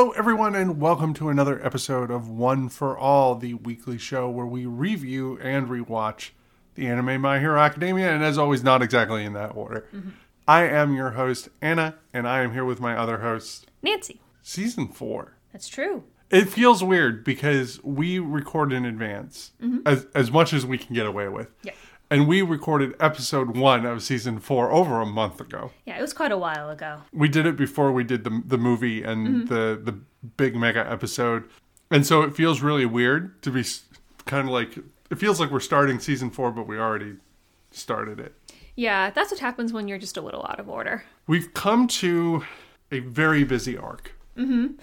Hello, everyone, and welcome to another episode of One for All, the weekly show where we review and rewatch the anime My Hero Academia, and as always, not exactly in that order. Mm-hmm. I am your host, Anna, and I am here with my other host, Nancy. Season 4. That's true. It feels weird because we record in advance mm-hmm. as, as much as we can get away with. Yeah. And we recorded episode one of season four over a month ago. Yeah, it was quite a while ago. We did it before we did the the movie and mm-hmm. the the big mega episode, and so it feels really weird to be kind of like it feels like we're starting season four, but we already started it. Yeah, that's what happens when you're just a little out of order. We've come to a very busy arc. Mm-hmm.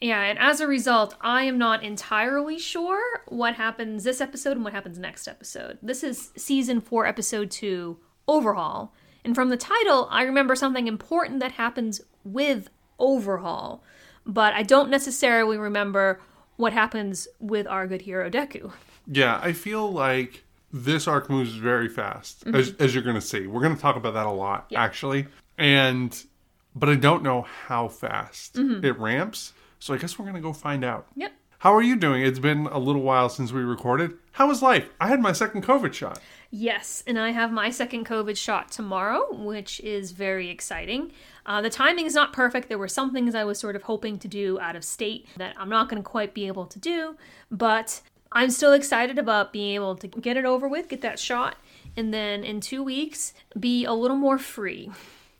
Yeah, and as a result, I am not entirely sure what happens this episode and what happens next episode. This is season 4, episode 2, Overhaul. And from the title, I remember something important that happens with Overhaul, but I don't necessarily remember what happens with our good hero Deku. Yeah, I feel like this arc moves very fast, as, mm-hmm. as you're going to see. We're going to talk about that a lot, actually. And, but I don't know how fast mm-hmm. it ramps. So I guess we're going to go find out. Yep. How are you doing? It's been a little while since we recorded. How was life? I had my second COVID shot. Yes, and I have my second COVID shot tomorrow, which is very exciting. Uh, the timing is not perfect. There were some things I was sort of hoping to do out of state that I'm not going to quite be able to do, but I'm still excited about being able to get it over with, get that shot, and then in two weeks be a little more free.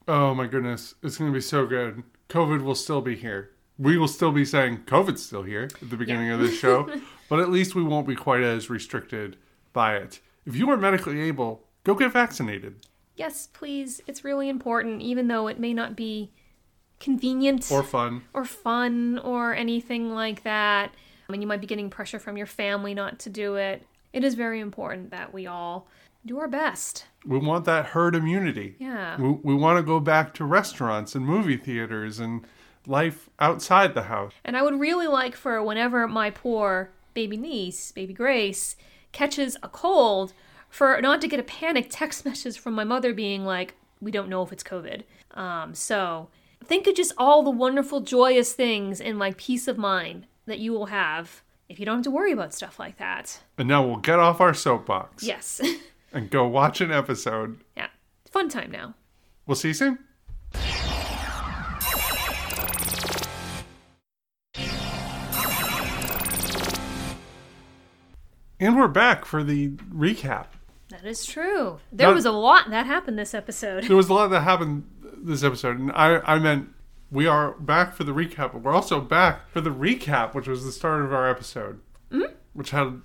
Oh my goodness. It's going to be so good. COVID will still be here. We will still be saying COVID's still here at the beginning of this show, but at least we won't be quite as restricted by it. If you are medically able, go get vaccinated Yes, please. It's really important, even though it may not be convenient or fun. or fun or anything like that. I mean, you might be getting pressure from your family not to do it. It is very important that we all do our best. We want that herd immunity. Yeah. We, we want to go back to restaurants and movie theaters and life outside the house. And I would really like for whenever my poor baby niece, baby Grace, catches a cold, for not to get a panic text message from my mother being like, we don't know if it's COVID. Um, so think of just all the wonderful, joyous things and like peace of mind that you will have if you don't have to worry about stuff like that. And now we'll get off our soapbox Yes. and go watch an episode. yeah. Fun time now. We'll see you soon. And we're back for the recap. That is true. There was a lot that happened this episode. There was a lot that happened this episode, and I, I meant we are back for the recap, but we're also back for the recap, which was the start of our episode, mm-hmm. which had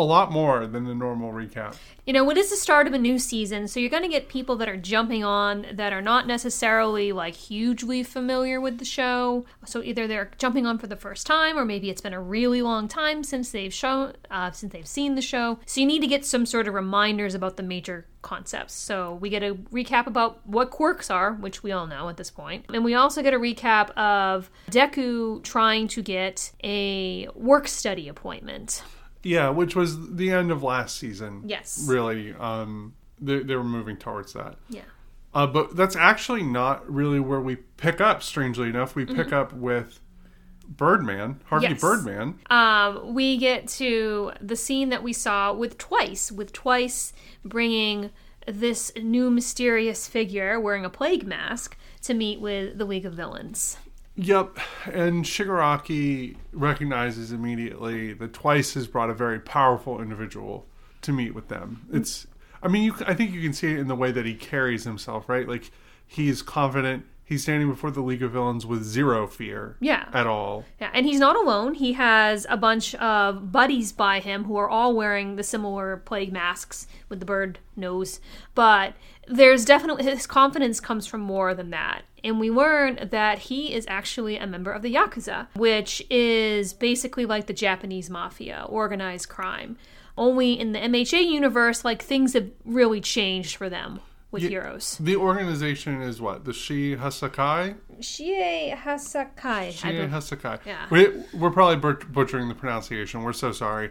a lot more than the normal recap. You know, it is the start of a new season, so you're going to get people that are jumping on that are not necessarily like hugely familiar with the show. So either they're jumping on for the first time, or maybe it's been a really long time since they've shown, uh, since they've seen the show. So you need to get some sort of reminders about the major concepts. So we get a recap about what quirks are, which we all know at this point, and we also get a recap of Deku trying to get a work study appointment. Yeah, which was the end of last season. Yes. Really, um, they, they were moving towards that. Yeah. Uh, but that's actually not really where we pick up, strangely enough. We pick up with Birdman, Harvey Yes. Birdman. um, we get to the scene that we saw with Twice, with Twice bringing this new mysterious figure wearing a plague mask to meet with the League of Villains. Yep, and Shigaraki recognizes immediately that Twice has brought a very powerful individual to meet with them. It's, I mean, you, I think you can see it in the way that he carries himself, right? Like he's confident. He's standing before the League of Villains with zero fear, Yeah. at all. Yeah, and he's not alone. He has a bunch of buddies by him who are all wearing the similar plague masks with the bird nose. But there's definitely his confidence comes from more than that. And we learn that he is actually a member of the Yakuza, which is basically like the Japanese mafia, organized crime. Only in the MHA universe, like things have really changed for them with heroes. The organization is what the Shi Hasakai. Shie Hasakai. Shi I don't- Hasakai. Yeah. We, we're probably butchering the pronunciation. We're so sorry.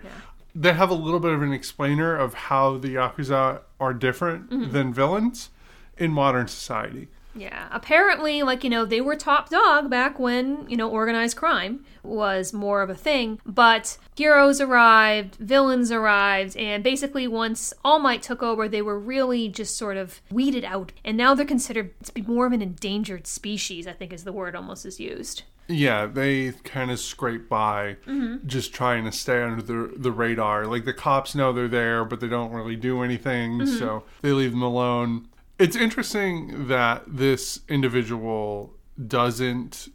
They have a little bit of an explainer of how the yakuza are different Mm-hmm. than villains in modern society. Yeah, apparently, like, you know, they were top dog back when, you know, organized crime was more of a thing. But heroes arrived, villains arrived, and basically, once All Might took over, they were really just sort of weeded out. And now they're considered to be more of an endangered species, I think is the word almost is used. Yeah, they kind of scrape by, mm-hmm. just trying to stay under the the radar. Like the cops know they're there, but they don't really do anything, mm-hmm. so they leave them alone. It's interesting that this individual doesn't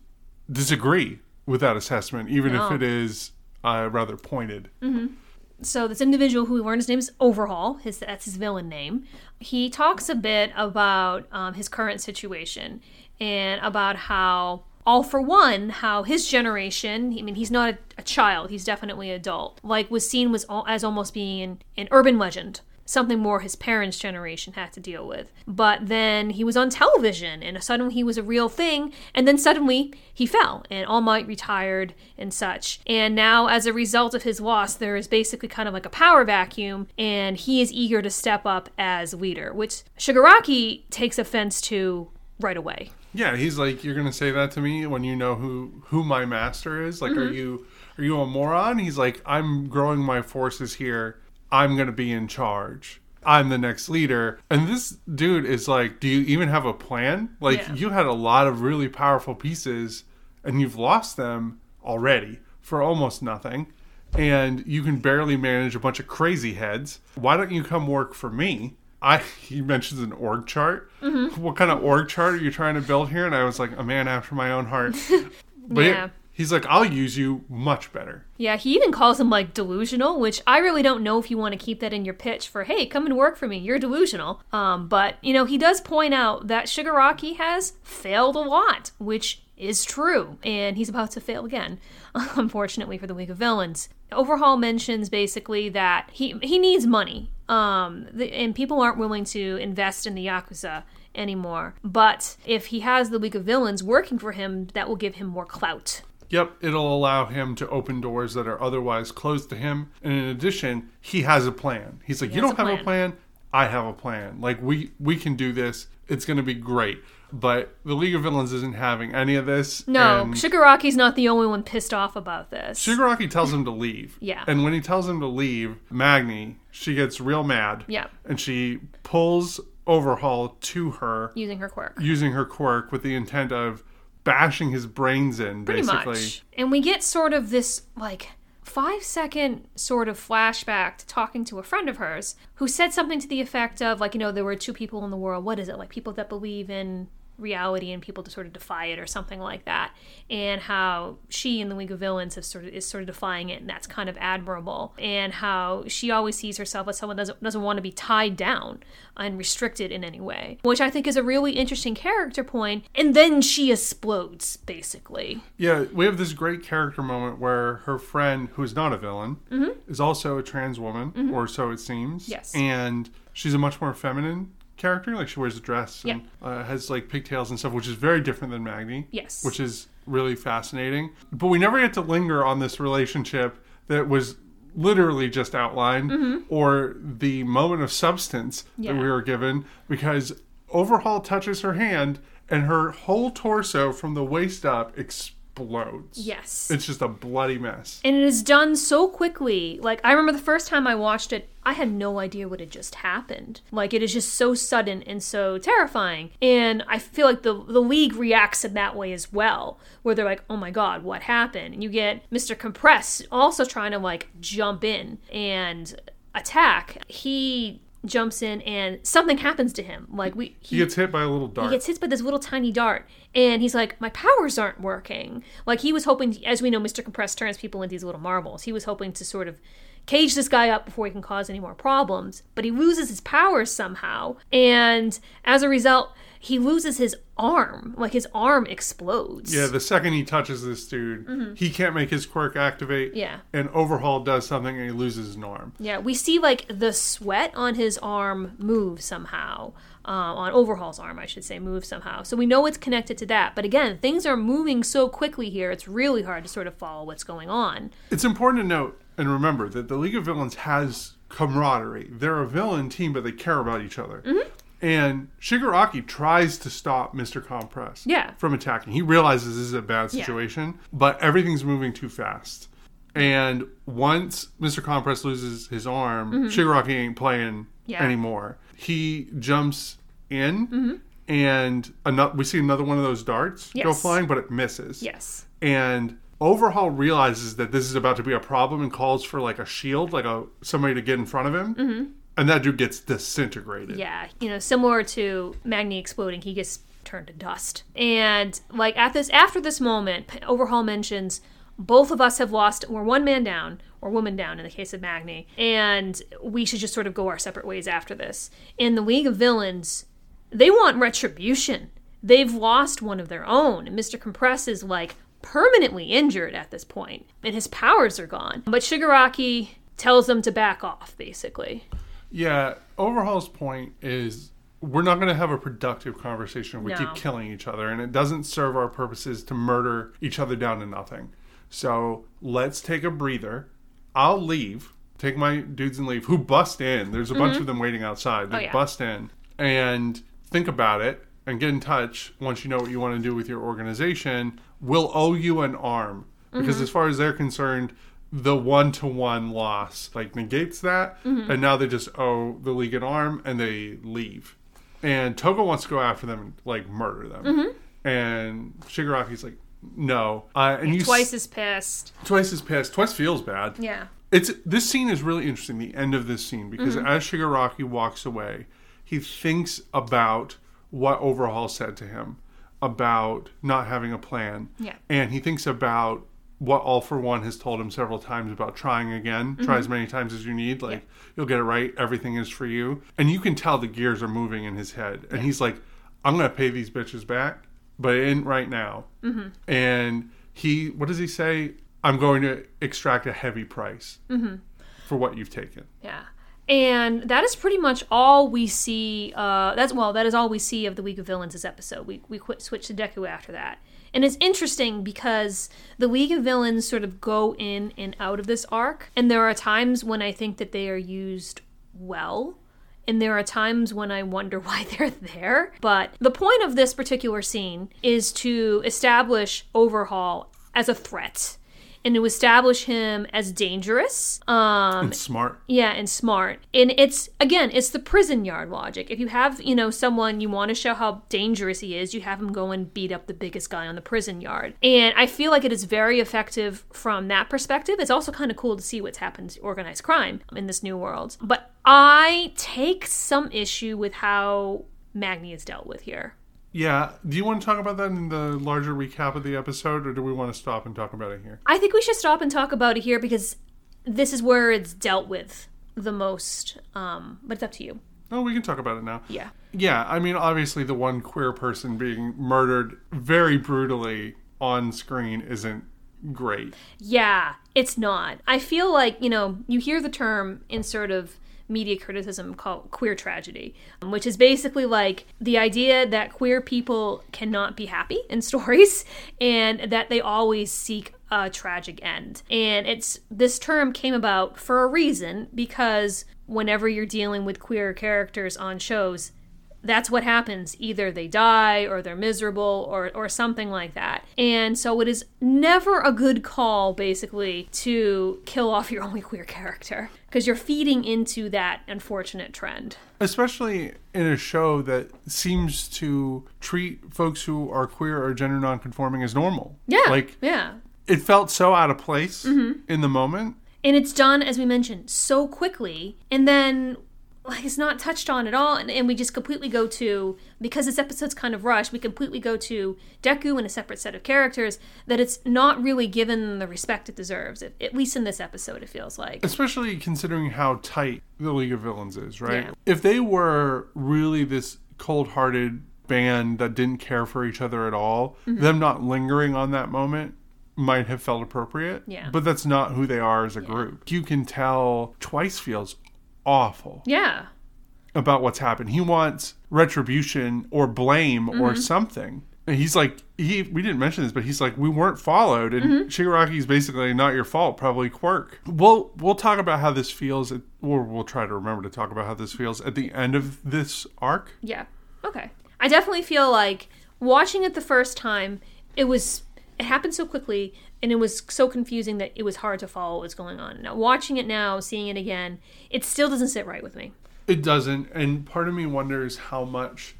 disagree with that assessment, even No. if it is uh, rather pointed. so this individual who we learned his name is Overhaul, his that's his villain name. He talks a bit about um, his current situation and about how all for one, how his generation, I mean, he's not a, a child, he's definitely adult, like was seen was as almost being an, an urban legend. Something more his parents' generation had to deal with. But then he was on television, and suddenly he was a real thing, and then suddenly he fell, and All Might retired and such. And now, as a result of his loss, there is basically kind of like a power vacuum, and he is eager to step up as leader, which Shigaraki takes offense to right away. Yeah, he's like, "You're gonna say that to me when you know who who my master is? Like, are mm-hmm. you are you a moron?" He's like, "I'm growing my forces here. I'm gonna be in charge. I'm the next leader." And this dude is like, "Do you even have a plan? Like, Yeah. you had a lot of really powerful pieces, and you've lost them already for almost nothing." And you can barely manage a bunch of crazy heads. Why don't you come work for me? I he mentions an org chart. Mm-hmm. What kind of org chart are you trying to build here? And I was like, a man after my own heart. But Yeah. He's like, I'll use you much better. Yeah, he even calls him like delusional, which I really don't know if you want to keep that in your pitch for, hey, come and work for me, you're delusional. Um, but, you know, he does point out that Shigaraki has failed a lot, which is true, and he's about to fail again, unfortunately for the League of Villains. Overhaul mentions basically that he he needs money, um, the, and people aren't willing to invest in the Yakuza anymore. But if he has the League of Villains working for him, that will give him more clout. Yep, it'll allow him to open doors that are otherwise closed to him. And in addition, he has a plan. He's like, He you don't a have a plan. plan. I have a plan. Like we we can do this. It's going to be great. But the League of Villains isn't having any of this. No, Shigaraki's not the only one pissed off about this. Shigaraki tells him to leave. Yeah. And when he tells him to leave, Magne, she gets real mad. Yeah. And she pulls Overhaul to her using her quirk. using her quirk with the intent of bashing his brains in, Pretty basically. much. And we get sort of this, like, five second sort of flashback to talking to a friend of hers who said something to the effect of, like, you know, there were two people in the world. What is it? Like, people that believe in reality and people to sort of defy it or something like that and how she in the league of villains have sort of is sort of defying it and that's kind of admirable and how she always sees herself as someone doesn't doesn't want to be tied down and restricted in any way which i think is a really interesting character point and then she explodes basically Yeah, we have this great character moment where her friend, who's not a villain, is also a trans woman, or so it seems. Mm-hmm. Yes. And she's a much more feminine character. Like she wears a dress and uh, has like pigtails and stuff, which is very different than Magne. Yes. Which is really fascinating. But we never get to linger on this relationship that was literally just outlined or the moment of substance that Mm-hmm. We were given because Overhaul touches her hand and her whole torso from the waist up explodes. Yes It's just a bloody mess. and it is done so quickly. Like I remember the first time I watched it, I had no idea what had just happened. Like it is just so sudden and so terrifying. And I feel like the the league reacts in that way as well, where they're like, "Oh my god, what happened?" And you get Mr. Compress also trying to like jump in and attack. He jumps in and something happens to him. Like we He gets hit by a little dart. he gets hit by this little tiny dart, and he's like, "My powers aren't working." Like he was hoping, as we know, Mister Compress turns people into these little marbles. He was hoping to sort of cage this guy up before he can cause any more problems, but he loses his powers somehow, and as a result, he loses his arm. Like his arm explodes. yeah, the second he touches this dude, he can't make his quirk activate. Mm-hmm. Yeah. And Overhaul does something and he loses an arm. Yeah, we see like the sweat on his arm move somehow. Uh, on Overhaul's arm, I should say, move somehow. So we know it's connected to that. But again, things are moving so quickly here, it's really hard to sort of follow what's going on. It's important to note and remember that the League of Villains has camaraderie. They're a villain team, but they care about each other. Mm-hmm. And Shigaraki tries to stop Mr. Compress Yeah. from attacking. He realizes this is a bad Yeah. situation, but everything's moving too fast. And once Mr. Compress loses his arm, Shigaraki ain't playing Mm-hmm. Yeah. Mm-hmm. anymore. He jumps in, and ano- we see another one of those darts go flying, but it misses. Yes. And Overhaul realizes that this is about to be a problem and calls for like a shield, like a somebody to get in front of him. Mm-hmm. And that dude gets disintegrated. Yeah, you know, similar to Magne exploding, he gets turned to dust. And like at this after this moment, Overhaul mentions both of us have lost we're one man down or woman down in the case of Magne, and we should just sort of go our separate ways after this. In the League of Villains, they want retribution. They've lost one of their own. Mr. Compress is like permanently injured at this point, and his powers are gone. But Shigaraki tells them to back off, basically. Yeah, Overhaul's point is we're not going to have a productive conversation if we No. keep killing each other, and it doesn't serve our purposes to murder each other down to nothing. So let's take a breather. I'll leave, take my dudes and leave, who bust in. There's a bunch of them waiting outside. They Mm-hmm. Oh, yeah. bust in and think about it and get in touch once you know what you want to do with your organization. We'll owe you an arm. Because Mm-hmm. as far as they're concerned, the one to one loss like negates that, Mm-hmm. and now they just owe the league an arm and they leave. And Toga wants to go after them and like murder them, Mm-hmm. and Shigaraki's like, no. Uh, and you s- Twice as pissed. twice as pissed. Twice feels bad. Yeah. It's this scene is really interesting. The end of this scene because Mm-hmm. as Shigaraki walks away, he thinks about what Overhaul said to him about not having a plan. Yeah. and he thinks about what All for One has told him several times about trying again. Try Mm-hmm. as many times as you need. Like you'll get it right. Everything is for you, and you can tell the gears are moving in his head. And he's like, "I'm gonna pay these bitches back, but it ain't right now." Mm-hmm. And he, what does he say? I'm going to extract a heavy price Mm-hmm. for what you've taken. Yeah. And that is pretty much all we see. Uh, that's well, that is all we see of the week of Villains this episode. We we quit, switch to Deku after that, and it's interesting because the League of Villains sort of go in and out of this arc, and there are times when I think that they are used well. And there are times when I wonder why they're there. But the point of this particular scene is to establish Overhaul as a threat and to establish him as dangerous. Um, And smart. yeah, and smart. And it's again, it's the prison yard logic. If you have, you know, someone you want to show how dangerous he is, you have him go and beat up the biggest guy on the prison yard. And I feel like it is very effective from that perspective. It's also kind of cool to see what's happened to organized crime in this new world. But I take some issue with how Magne is dealt with here. Yeah. Do you want to talk about that in the larger recap of the episode, or do we want to stop and talk about it here? I think we should stop and talk about it here because this is where it's dealt with the most. Um, but it's up to you. Oh, we can talk about it now. Yeah. Yeah, I mean, obviously, the one queer person being murdered very brutally on screen isn't great. Yeah, it's not. I feel like, you know, you hear the term in sort of media criticism called queer tragedy, um, which is basically like the idea that queer people cannot be happy in stories and that they always seek a tragic end. And it's this term came about for a reason because whenever you're dealing with queer characters on shows, that's what happens. Either they die or they're miserable or, or something like that. And so it is never a good call, basically, to kill off your only queer character because you're feeding into that unfortunate trend. Especially in a show that seems to treat folks who are queer or gender nonconforming as normal. Yeah. Like, yeah. it felt so out of place Mm-hmm. in the moment. And it's done, as we mentioned, so quickly. And then like it's not touched on at all and, and we just completely go to because this episode's kind of rushed we completely go to deku and a separate set of characters that it's not really given the respect it deserves at, at least in this episode it feels like Especially considering how tight the League of Villains is, right? Yeah. If they were really this cold hearted band that didn't care for each other at all, Mm-hmm. them not lingering on that moment might have felt appropriate. Yeah. But that's not who they are as a group. You can tell Twice feels awful yeah about what's happened. He wants retribution or blame Mm-hmm. or something. And he's like, he we didn't mention this, but he's like, we weren't followed, and Mm-hmm. Shigaraki's basically not your fault, probably quirk. We'll we'll talk about how this feels, at, or we'll try to remember to talk about how this feels at the end of this arc. Yeah. Okay. I definitely feel like watching it the first time, it was it happened so quickly and it was so confusing that it was hard to follow what was going on. Now watching it now, seeing it again, it still doesn't sit right with me. It doesn't, and part of me wonders how much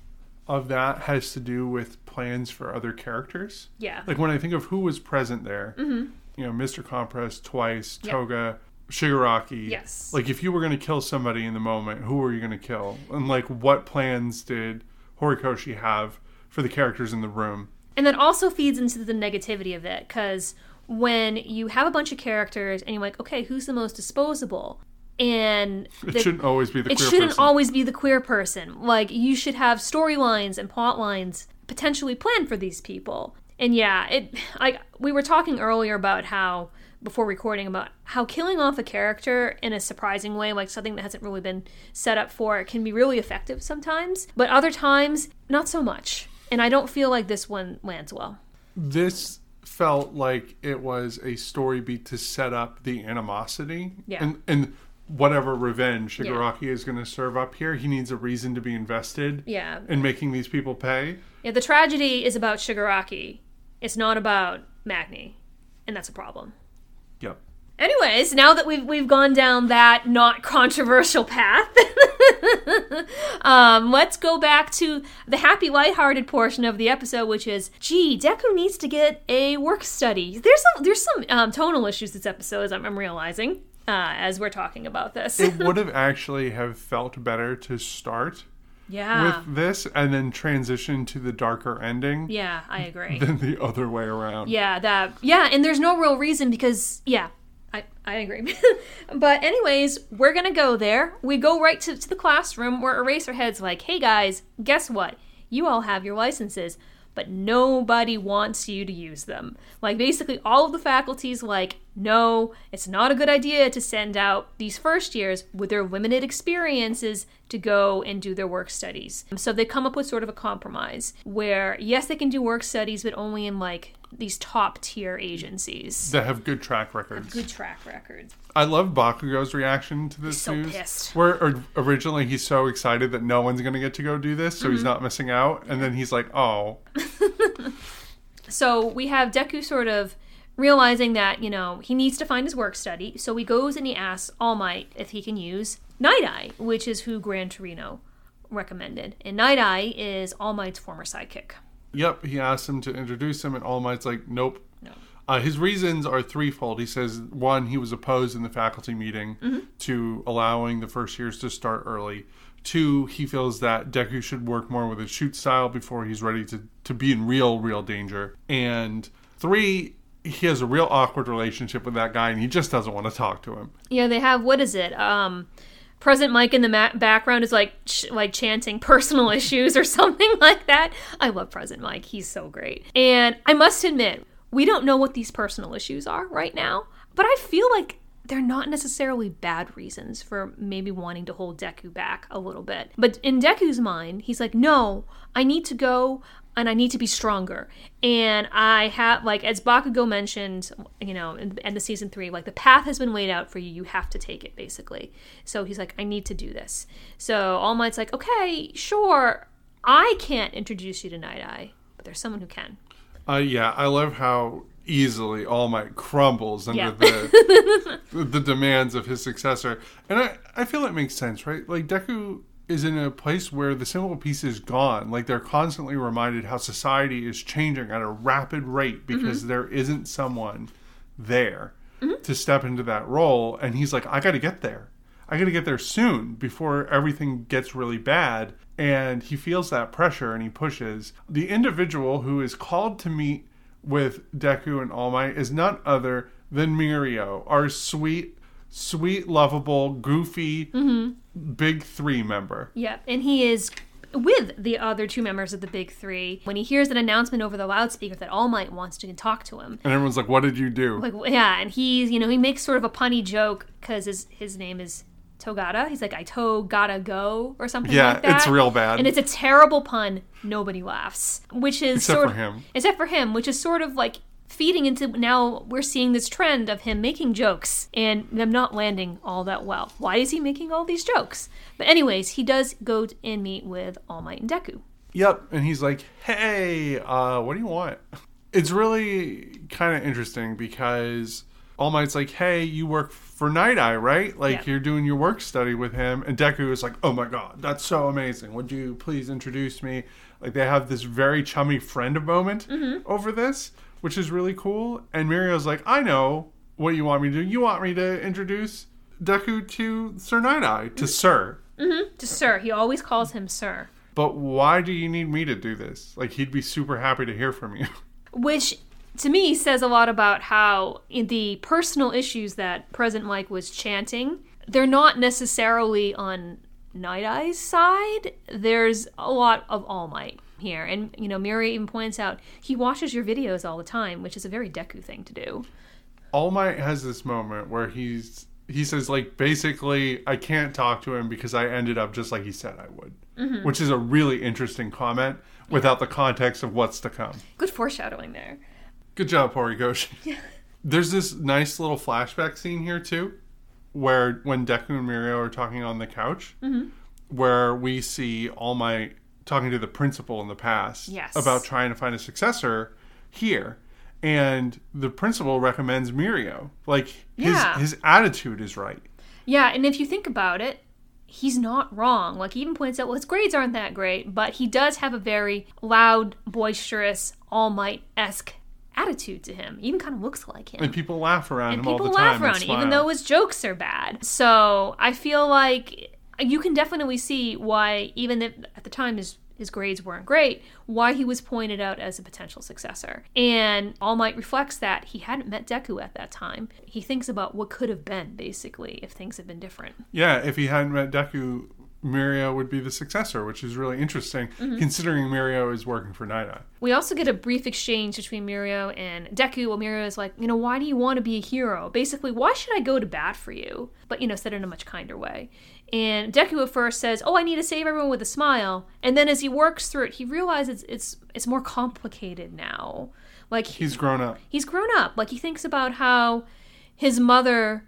of that has to do with plans for other characters. Yeah. Like when I think of who was present there, mm-hmm. you know, Mr. Compress, Twice, Yeah. Toga, Shigaraki. Yes. Like if you were going to kill somebody in the moment, who were you going to kill? And like what plans did Horikoshi have for the characters in the room? And that also feeds into the negativity of it because when you have a bunch of characters and you're like, okay, who's the most disposable? And It shouldn't always be the it queer shouldn't person. always be the queer person. Like you should have storylines and plot lines potentially planned for these people. And yeah, it like we were talking earlier about how before recording about how killing off a character in a surprising way, like something that hasn't really been set up for can be really effective sometimes, but other times not so much. And I don't feel like this one lands well. this felt like it was a story beat to set up the animosity Yeah. and and whatever revenge Shigaraki is going to serve up here he needs a reason to be invested Yeah. in making these people pay Yeah, the tragedy is about Shigaraki. It's not about Magne. And that's a problem. Anyways, now that we've we've gone down that not controversial path, um, let's go back to the happy, lighthearted portion of the episode, which is, gee, Deku needs to get a work study. There's some there's some um, tonal issues this episode, as I'm, I'm realizing uh, as we're talking about this. it would have actually have felt better to start yeah, with this and then transition to the darker ending yeah, I agree. than the other way around Yeah, that yeah, and there's no real reason because yeah, I I agree. but anyways, we're gonna go there. We go right to, to the classroom where Eraserhead's like, hey guys, guess what? You all have your licenses, but nobody wants you to use them. Like basically all of the faculty's like, no, it's not a good idea to send out these first years with their limited experiences to go and do their work studies. So they come up with sort of a compromise where yes, they can do work studies, but only in like these top tier agencies. that have good track records Good track records. I love Bakugo's reaction to this so news. pissed. Where or- originally he's so excited that no one's going to get to go do this, so Mm-hmm. he's not missing out, and then he's like, "Oh, So we have Deku sort of realizing that, you know, he needs to find his work study. So he goes and he asks All Might if he can use Night Eye, which is who Gran Torino recommended. And Night Eye is All Might's former sidekick. yep." He asks him to introduce him, and All Might's like, "Nope." No. Uh, his reasons are threefold. He says, one, he was opposed in the faculty meeting Mm-hmm. to allowing the first years to start early. Two, he feels that Deku should work more with his shoot style before he's ready to, to be in real, real danger. And three, he has a real awkward relationship with that guy and he just doesn't want to talk to him. Yeah, they have what is it? Um, Present Mic in the ma- background is like ch- like chanting personal issues or something like that. I love Present Mic; he's so great. And I must admit, we don't know what these personal issues are right now, but I feel like they're not necessarily bad reasons for maybe wanting to hold Deku back a little bit. But in Deku's mind, he's like, "No, I need to go and I need to be stronger. And I have, like, as Bakugo mentioned, you know, in the season three, like, the path has been laid out for you. You have to take it, basically. So he's like, I need to do this. So All Might's like, okay, sure, I can't introduce you to Night Eye, but there's someone who can. Uh, yeah, I love how easily All Might crumbles under Yeah. the the demands of his successor, and I I feel it makes sense, right? Like Deku is in a place where the simple piece is gone. Like they're constantly reminded how society is changing at a rapid rate because there isn't someone there to step into that role, and he's like, I got to get there. I got to get there soon before everything gets really bad. And he feels that pressure and he pushes. The individual who is called to meet with Deku and All Might is none other than Mirio, our sweet, sweet, lovable, goofy mm-hmm. big three member. Yeah, and he is with the other two members of the Big Three when he hears an announcement over the loudspeaker that All Might wants to talk to him. And everyone's like, What did you do? Like, yeah, and he's, you know, he makes sort of a punny joke because his, his name is Togata. He's like, I to gotta go or something Yeah, like that. it's real bad. And it's a terrible pun. Nobody laughs. Which is Except sort for him. Except for him, which is sort of like feeding into now we're seeing this trend of him making jokes and them not landing all that well. Why is he making all these jokes? But anyways, he does go and meet with All Might and Deku. Yep. And he's like, hey, uh, what do you want? It's really kind of interesting because All Might's like, hey, you work for Night Eye, right? Like, Yeah. you're doing your work study with him. And Deku is like, oh my God, that's so amazing. Would you please introduce me? Like, they have this very chummy friend moment mm-hmm. over this, which is really cool. And Mirio's like, I know what you want me to do. You want me to introduce Deku to Sir Night Eye, to mm-hmm. Sir. Mm-hmm. To Sir. He always calls him Sir. But why do you need me to do this? Like, he'd be super happy to hear from you. which to me says a lot about how in the personal issues that Present Mic was chanting, they're not necessarily on Night Eye's side. There's a lot of All Might here. And, you know, Miri even points out he watches your videos all the time, which is a very Deku thing to do. All Might has this moment where he's he says like basically I can't talk to him because I ended up just like he said I would, Mm-hmm. which is a really interesting comment without the context of what's to come. Good foreshadowing there. Good job, Horikoshi. There's this nice little flashback scene here too, where when Deku and Mirio are talking on the couch, Mm-hmm. where we see All Might talking to the principal in the past Yes. about trying to find a successor here. And the principal recommends Mirio. Like his Yeah. his attitude is right. Yeah, and if you think about it, he's not wrong. Like he even points out, well, his grades aren't that great, but he does have a very loud, boisterous, all might esque attitude to him. Even kind of looks like him. And people laugh around And him all people laugh around it, even though his jokes are bad. So I feel like you can definitely see why, even if at the time his his grades weren't great, why he was pointed out as a potential successor. And All Might reflects that he hadn't met Deku at that time. He thinks about what could have been, basically, if things had been different. Yeah, if he hadn't met Deku, Mirio would be the successor, which is really interesting, Mm-hmm. considering Mirio is working for Night We also get a brief exchange between Mirio and Deku. Well, Mirio is like, you know, why do you want to be a hero? Basically, why should I go to bat for you? But, you know, said in a much kinder way. And Deku at first says, "Oh, I need to save everyone with a smile." And then as he works through it, he realizes it's it's more complicated now. Like He's grown up. he's grown up. Like he thinks about how his mother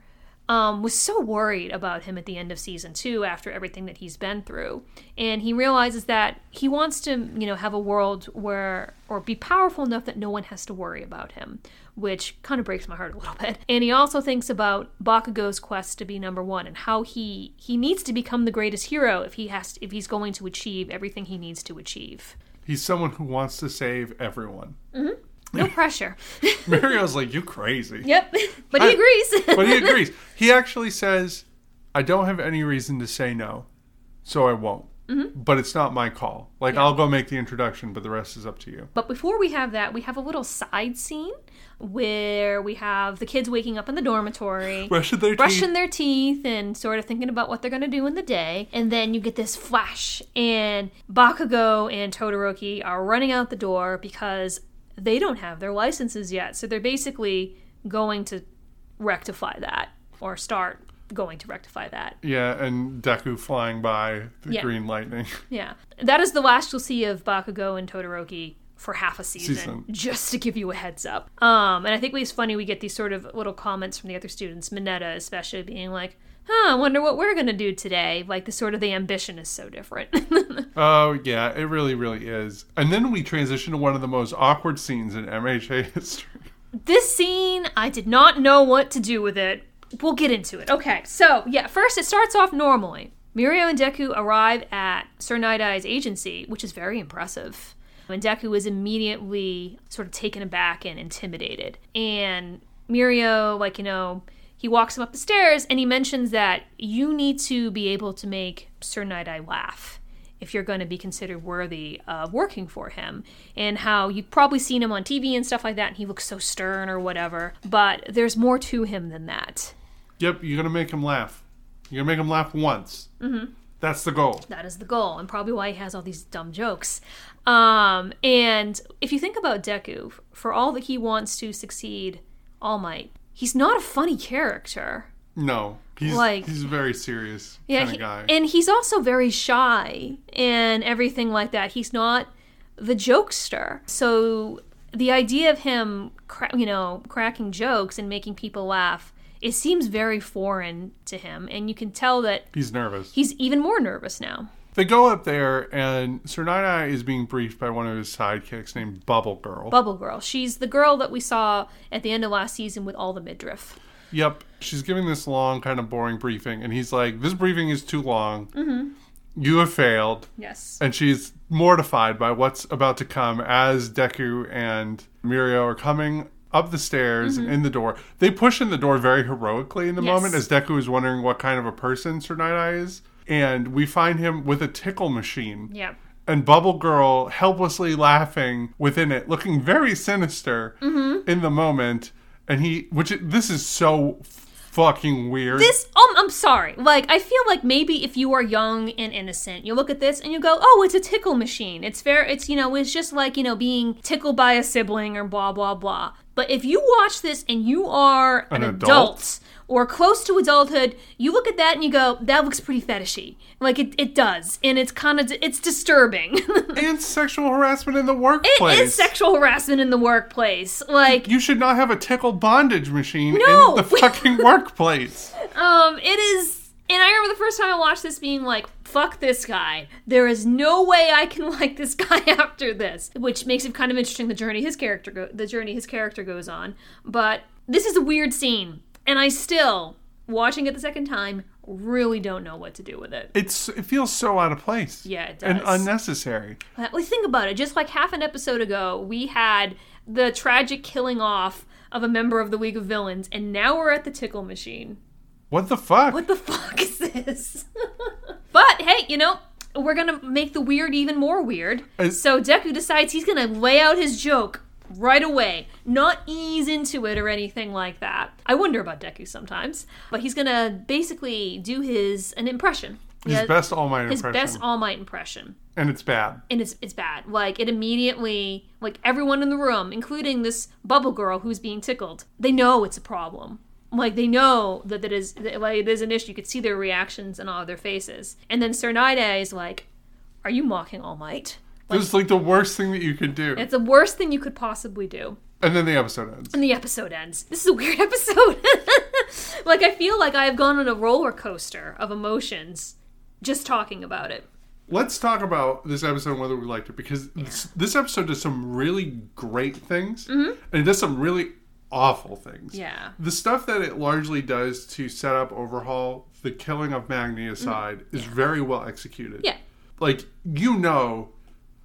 um, was so worried about him at the end of season two after everything that he's been through, and he realizes that he wants to, you know, have a world where or be powerful enough that no one has to worry about him, which kind of breaks my heart a little bit. And he also thinks about Bakugo's quest to be number one and how he he needs to become the greatest hero if he has if he's going to achieve everything he needs to achieve. He's someone who wants to save everyone. No pressure. Mirio's like, you crazy. yep, but he I- agrees. But he agrees. He actually says, I don't have any reason to say no, so I won't. Mm-hmm. But it's not my call. Like, I'll go make the introduction, but the rest is up to you. But before we have that, we have a little side scene where we have the kids waking up in the dormitory, Brushing their brushing teeth. their teeth, and sort of thinking about what they're going to do in the day. And then you get this flash, and Bakugo and Todoroki are running out the door because they don't have their licenses yet. So they're basically going to rectify that or start going to rectify that. Yeah, and Deku flying by the Yeah. green lightning. Yeah. That is the last you'll see of Bakugo and Todoroki for half a season, Season. just to give you a heads up. Um, and I think it's funny we get these sort of little comments from the other students, Mineta especially, being like, huh, I wonder what we're going to do today. Like, the sort of the ambition is so different. Oh, yeah, it really, really is. And then we transition to one of the most awkward scenes in MHA history. this scene, I did not know what to do with it. We'll get into it. Okay, so yeah, first it starts off normally. Mirio and Deku arrive at Sir Night Eye's agency, which is very impressive. And Deku is immediately sort of taken aback and intimidated. And Mirio, like, you know, he walks him up the stairs and he mentions that you need to be able to make Sir Night Eye laugh if you're going to be considered worthy of working for him. And how you've probably seen him on TV and stuff like that, and he looks so stern or whatever. But there's more to him than that. Yep, you're going to make him laugh. You're going to make him laugh once. Mm-hmm. That's the goal. That is the goal, and probably why he has all these dumb jokes. Um, and if you think about Deku, for all that he wants to succeed All Might, he's not a funny character. No, he's Like- he's a very serious Yeah, kind of he- guy. and he's also very shy and everything like that. He's not the jokester. So the idea of him, cra- you know, cracking jokes and making people laugh, it seems very foreign to him, and you can tell that he's nervous. he's even more nervous now. They go up there, and Sir Eye is being briefed by one of his sidekicks named Bubble Girl. Bubble Girl. She's the girl that we saw at the end of last season with all the midriff. Yep. She's giving this long, kind of boring briefing, and he's like, This briefing is too long. Mm-hmm. You have failed. Yes. And she's mortified by what's about to come as Deku and Mirio are coming up the stairs and in the door. They push in the door very heroically in the Mm-hmm. Yes. moment as Deku is wondering what kind of a person Sir Night Eye is. And we find him with a tickle machine. Yeah. and Bubble Girl helplessly laughing within it, looking very sinister Mm-hmm. in the moment. And he, which it- this is so fucking weird. This, um, I'm sorry. Like, I feel like maybe if you are young and innocent, you look at this and you go, "Oh, it's a tickle machine. It's fair. It's you know, it's just like you know, being tickled by a sibling or blah blah blah." But if you watch this and you are an, An adult. adult? Or close to adulthood, you look at that and you go, "That looks pretty fetishy." Like it, it does, and it's kind of it's disturbing. and sexual harassment in the workplace. It is sexual harassment in the workplace. Like You should not have a tickle bondage machine No. in the fucking workplace. Um, it is, and I remember the first time I watched this being like, "Fuck this guy." There is no way I can like this guy after this, which makes it kind of interesting the journey his character go- the journey his character goes on. But this is a weird scene, and I still, watching it the second time, really don't know what to do with it. It's it feels so out of place. Yeah, it And unnecessary. Uh, Well, think about it. Just like half an episode ago, we had the tragic killing off of a member of the League of Villains, and now we're at the tickle machine. What the fuck? what the fuck is this? but hey, you know, we're gonna make the weird even more weird. Is- so Deku decides he's gonna lay out his joke right away, not ease into it or anything like that. I wonder about Deku sometimes, but he's gonna basically do his an impression. His Yeah, best All Might his impression. best All Might impression and it's bad. and it's it's bad. Like it immediately, like everyone in the room, including this bubble girl who's being tickled, they know it's a problem. Like they know that that is that, like it is an issue. You could see their reactions and all of their faces. And then Sir is like, "Are you mocking All Might?" This is like the worst thing that you could do. It's the worst thing you could possibly do. And then the episode ends. And the episode ends. This is a weird episode. like I feel like I have gone on a roller coaster of emotions just talking about it. Let's talk about this episode and whether we liked it because this, this episode does some really great things and it does some really awful things. Mm-hmm. Yeah. The stuff that it largely does to set up overhaul the killing of Magneticide is very well executed. Mm-hmm. Yeah. Like you know,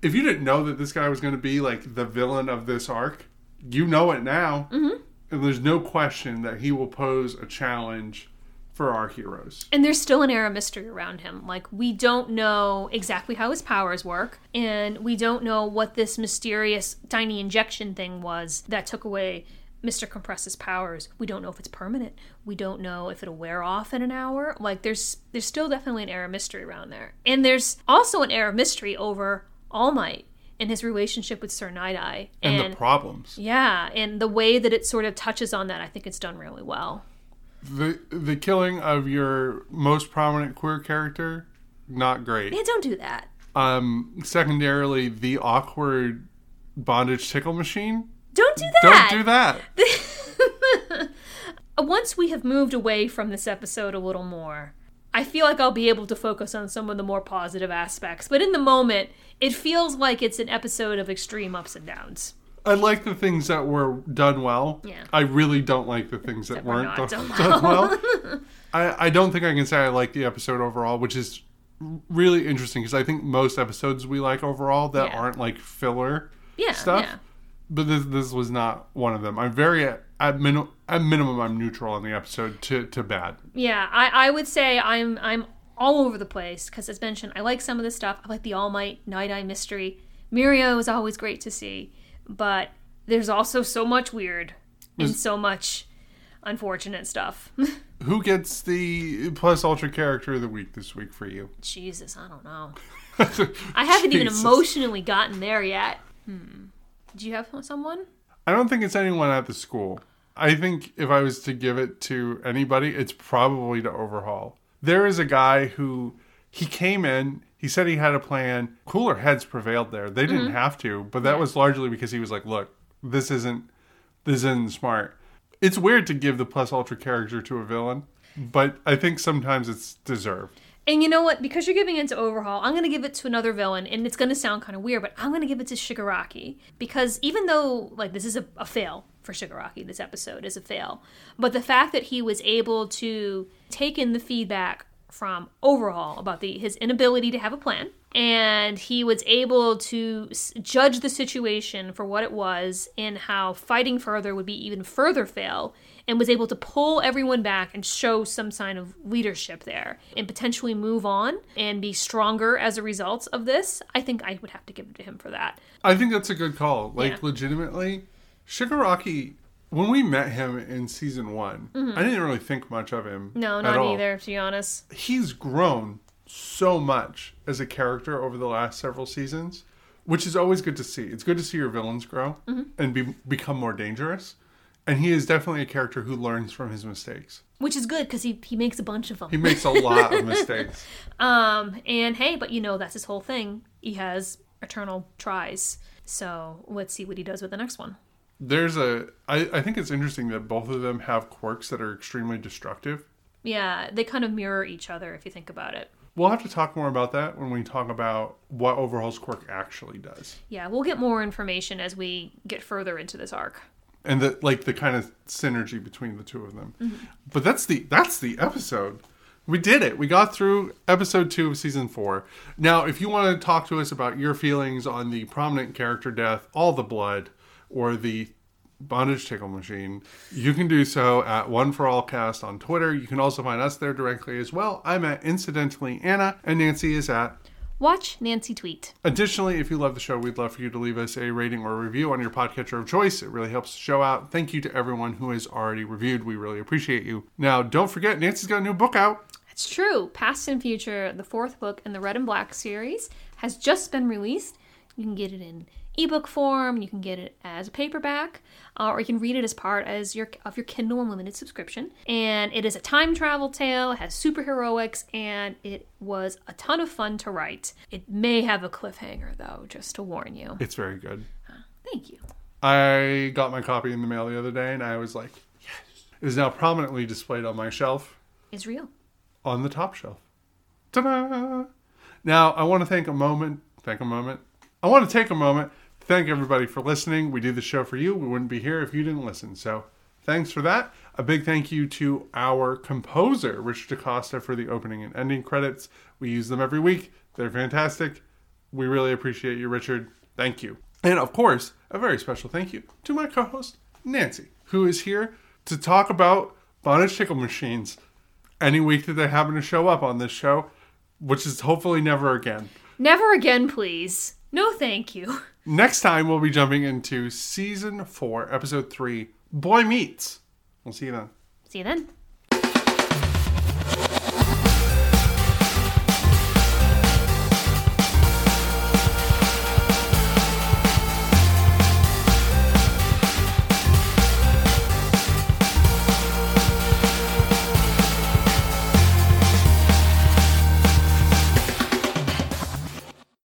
if you didn't know that this guy was going to be like the villain of this arc, you know it now. Mm-hmm. And there's no question that he will pose a challenge for our heroes. And there's still an air of mystery around him. Like, we don't know exactly how his powers work, and we don't know what this mysterious tiny injection thing was that took away Mr. Compress's powers. We don't know if it's permanent. We don't know if it'll wear off in an hour. Like, there's there's still definitely an air of mystery around there. And there's also an air of mystery over All Might and his relationship with Sir Night Eye. And, the problems. yeah, and the way that it sort of touches on that, I think it's done really well. The the killing of your most prominent queer character, not great. Man, don't do that. Um, secondarily, the awkward bondage tickle machine. Don't do that. Don't do that. Once we have moved away from this episode a little more, I feel like I'll be able to focus on some of the more positive aspects. But in the moment, it feels like it's an episode of extreme ups and downs. I like the things that were done well. Yeah. I really don't like the things that, That were weren't done, done done well. I, I don't think I can say I like the episode overall, which is really interesting because I think most episodes we like overall that Yeah. aren't like filler Yeah, stuff. yeah. But this this was not one of them. I'm very at min- at minimum I'm neutral on the episode to to bad. Yeah, I, I would say I'm I'm all over the place because as mentioned, I like some of this stuff. I like the All Might Night Eye mystery. Mirio is always great to see, but there's also so much weird and so much unfortunate stuff. Who gets the plus ultra character of the week this week for you? Jesus, I don't know. I haven't even emotionally gotten there yet. Hmm. Do you have someone? I don't think it's anyone at the school. I think if I was to give it to anybody, it's probably to Overhaul. There is a guy who he came in, he said he had a plan. Cooler heads prevailed there. They didn't mm-hmm. have to, but that was largely because he was like, "Look, this isn't this isn't smart." It's weird to give the plus ultra character to a villain, but I think sometimes it's deserved. And you know what? Because you're giving it to Overhaul, I'm going to give it to another villain, and it's going to sound kind of weird, but I'm going to give it to Shigaraki because even though like this is a, a fail for Shigaraki, this episode is a fail, but the fact that he was able to take in the feedback from Overhaul about the his inability to have a plan, and he was able to judge the situation for what it was and how fighting further would be even further fail and was able to pull everyone back and show some sign of leadership there and potentially move on and be stronger as a result of this i think i would have to give it to him for that I think that's a good call. Like Yeah. legitimately, Shigaraki. When we met him in season one, I didn't really think much of him. Mm-hmm. no not all. either to be honest He's grown so much as a character over the last several seasons, which is always good to see. It's good to see your villains grow Mm-hmm. and be, become more dangerous. And he is definitely a character who learns from his mistakes. which is good because he, he makes a bunch of them He makes a lot of mistakes. Um, and hey, but you know, that's his whole thing. He has eternal tries. So let's see what he does with the next one. There's a. I, I think it's interesting that both of them have quirks that are extremely destructive. Yeah, they kind of mirror each other if you think about it. We'll have to talk more about that when we talk about what Overhaul's quirk actually does. Yeah, we'll get more information as we get further into this arc. And the like the kind of synergy between the two of them. Mm-hmm. But that's the that's the episode. We did it. We got through episode two of season four. Now, if you want to talk to us about your feelings on the prominent character death, all the blood, or the bondage tickle machine, you can do so at One for All Cast on Twitter. You can also find us there directly as well. I'm at incidentally Anna, and Nancy is at Watch Nancy tweet. Additionally, if you love the show, we'd love for you to leave us a rating or review on your podcatcher of choice. It really helps the show out. Thank you to everyone who has already reviewed. We really appreciate you. Now, don't forget, Nancy's got a new book out. It's true. Past and Future, the fourth book in the Red and Black series, has just been released. You can get it in ebook form. You can get it as a paperback, uh, or you can read it as part as your of your Kindle Unlimited subscription. And it is a time travel tale. It has superheroics, and it was a ton of fun to write. It may have a cliffhanger, though, just to warn you. It's very good. Thank you. I got my copy in the mail the other day, and I was like, yes. It is now prominently displayed on my shelf, It's real. on the top shelf. Ta-da! Now, I want to thank a moment, thank a moment. I want to take a moment thank everybody for listening. We do the show for you. We wouldn't be here if you didn't listen. So, thanks for that. A big thank you to our composer, Richard DaCosta, for the opening and ending credits. We use them every week. They're fantastic. We really appreciate you, Richard. Thank you. And of course, a very special thank you to my co host, Nancy, who is here to talk about bondage tickle machines any week that they happen to show up on this show, which is hopefully never again. Never again, please. No, thank you. Next time, we'll be jumping into season four, episode three Boy Meets. We'll see you then. See you then.